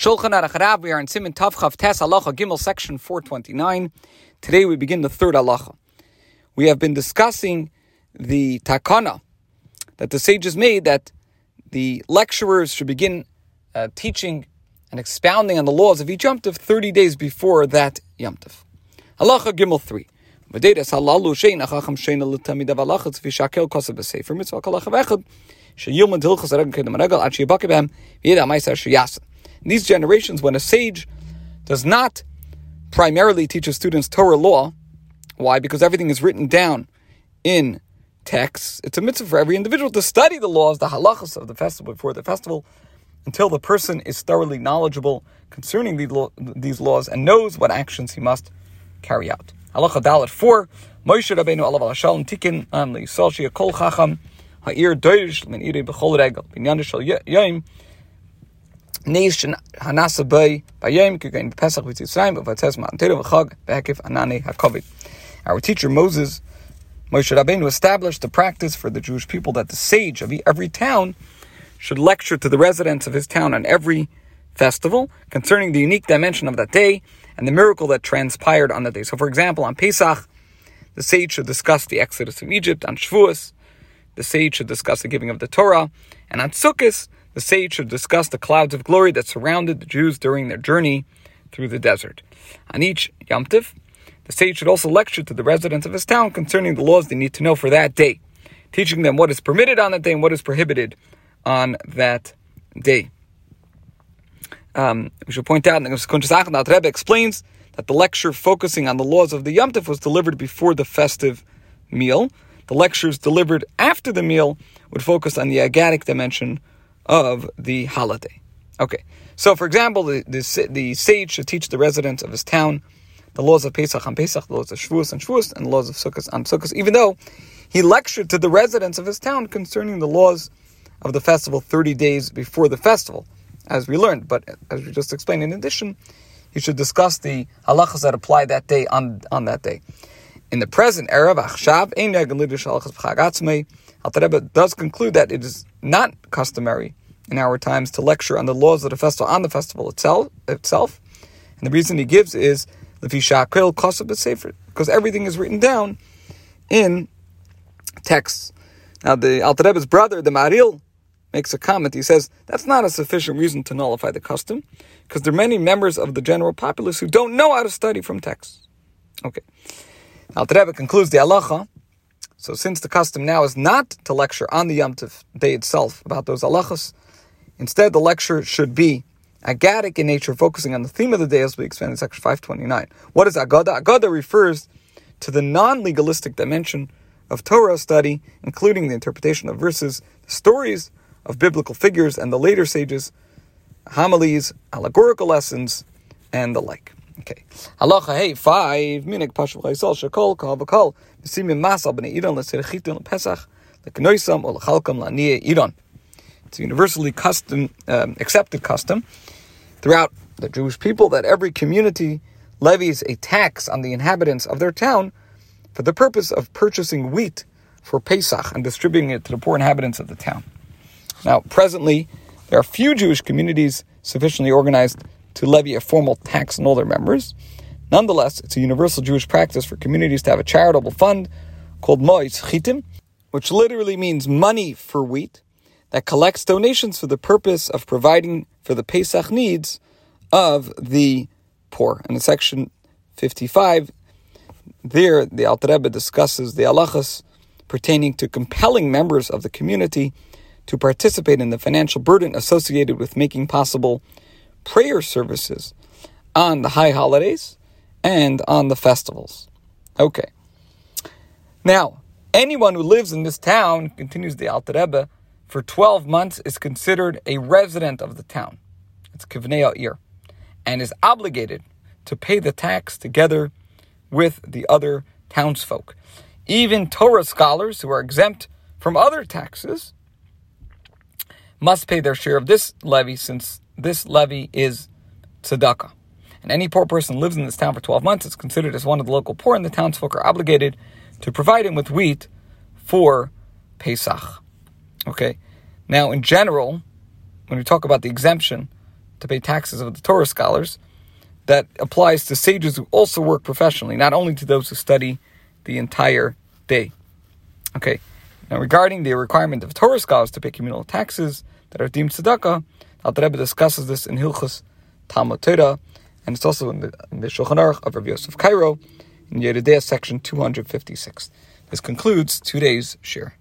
Shulchan Aruch Rav, we are in Siman Tavchav Tes Halacha Gimel section 429. Today we begin the third halacha. We have been discussing the takana that the sages made that the lecturers should begin uh, teaching and expounding on the laws of each Yom Tov 30 days before that Yom Tov. Halacha Gimel 3. V'deidas In these generations, when a sage does not primarily teach his students Torah law, why? Because everything is written down in texts. It's a mitzvah for every individual to study the laws, the halachas of the festival before the festival, until the person is thoroughly knowledgeable concerning these laws and knows what actions he must carry out. Halacha Dalet 4, Moshe Rabbeinu alav shalom tikin li yisal kol chacham ha'ir doirish min b'chol shal kugain pesach hakovid. Our teacher Moses, Moshe Rabbeinu, established the practice for the Jewish people that the sage of every town should lecture to the residents of his town on every festival concerning the unique dimension of that day and the miracle that transpired on that day. So, for example, on Pesach, the sage should discuss the exodus from Egypt. On Shavuos, the sage should discuss the giving of the Torah. And on Sukkot, the sage should discuss the clouds of glory that surrounded the Jews during their journey through the desert. On each Yom Tiv, the sage should also lecture to the residents of his town concerning the laws they need to know for that day, teaching them what is permitted on that day and what is prohibited on that day. Um, we should point out that Rebbe explains that the lecture focusing on the laws of the Yom Tif was delivered before the festive meal. The lectures delivered after the meal would focus on the agadic dimension of the holiday. Okay, so for example, the, the, the, sage should teach the residents of his town the laws of Pesach on Pesach, the laws of Shavuos on Shavuos, and the laws of Sukkot on Sukkot, even though he lectured to the residents of his town concerning the laws of the festival 30 days before the festival, as we learned. But as we just explained, in addition, he should discuss the halachas that apply that day on, on that day. In the present era, Rebbe does conclude that it is not customary in our times to lecture on the laws of the festival on the festival itself. itself. And the reason he gives is because everything is written down in texts. Now, the Rebbe's brother, the Maharil, makes a comment. He says that's not a sufficient reason to nullify the custom, because there are many members of the general populace who don't know how to study from texts. Okay. Alter Rebbe concludes the halacha. So, since the custom now is not to lecture on the Yom Tov day itself about those halachas, instead the lecture should be agadic in nature, focusing on the theme of the day as we expand in section 529. What is agada? Agada refers to the non-legalistic dimension of Torah study, including the interpretation of verses, the stories of biblical figures, and the later sages, homilies, allegorical lessons, and the like. Okay. Halacha hey five minik pashuv chaysal shakol kol v'kol masal b'nei idon l'serichitin l'pesach l'knoisam l'chalkam idon. It's a universally custom, um, accepted custom throughout the Jewish people that every community levies a tax on the inhabitants of their town for the purpose of purchasing wheat for Pesach and distributing it to the poor inhabitants of the town. Now, presently, there are few Jewish communities sufficiently organized to levy a formal tax on all their members. Nonetheless, it's a universal Jewish practice for communities to have a charitable fund called Moitz Chitim, which literally means money for wheat, that collects donations for the purpose of providing for the Pesach needs of the poor. And in section 55, there the Alter Rebbe discusses the halachas pertaining to compelling members of the community to participate in the financial burden associated with making possible prayer services on the high holidays and on the festivals. Okay. Now, anyone who lives in this town, continues the Alter Rebbe, for 12 months is considered a resident of the town. It's Kivnei Ir, and is obligated to pay the tax together with the other townsfolk. Even Torah scholars who are exempt from other taxes must pay their share of this levy since this levy is tzedakah. And any poor person lives in this town for 12 months it's considered as one of the local poor, and the townsfolk are obligated to provide him with wheat for Pesach. Okay. Now, in general, when we talk about the exemption to pay taxes of the Torah scholars that applies to sages who also work professionally, not only to those who study the entire day. Okay, now regarding the requirement of Torah scholars to pay communal taxes that are deemed tzedakah, Al Rebbe discusses this in Hilchus Talmud Torah, and it's also in the, in the Shulchan Aruch of Rabbi Yosef Karo in Yoreh De'ah section 256. This concludes today's share.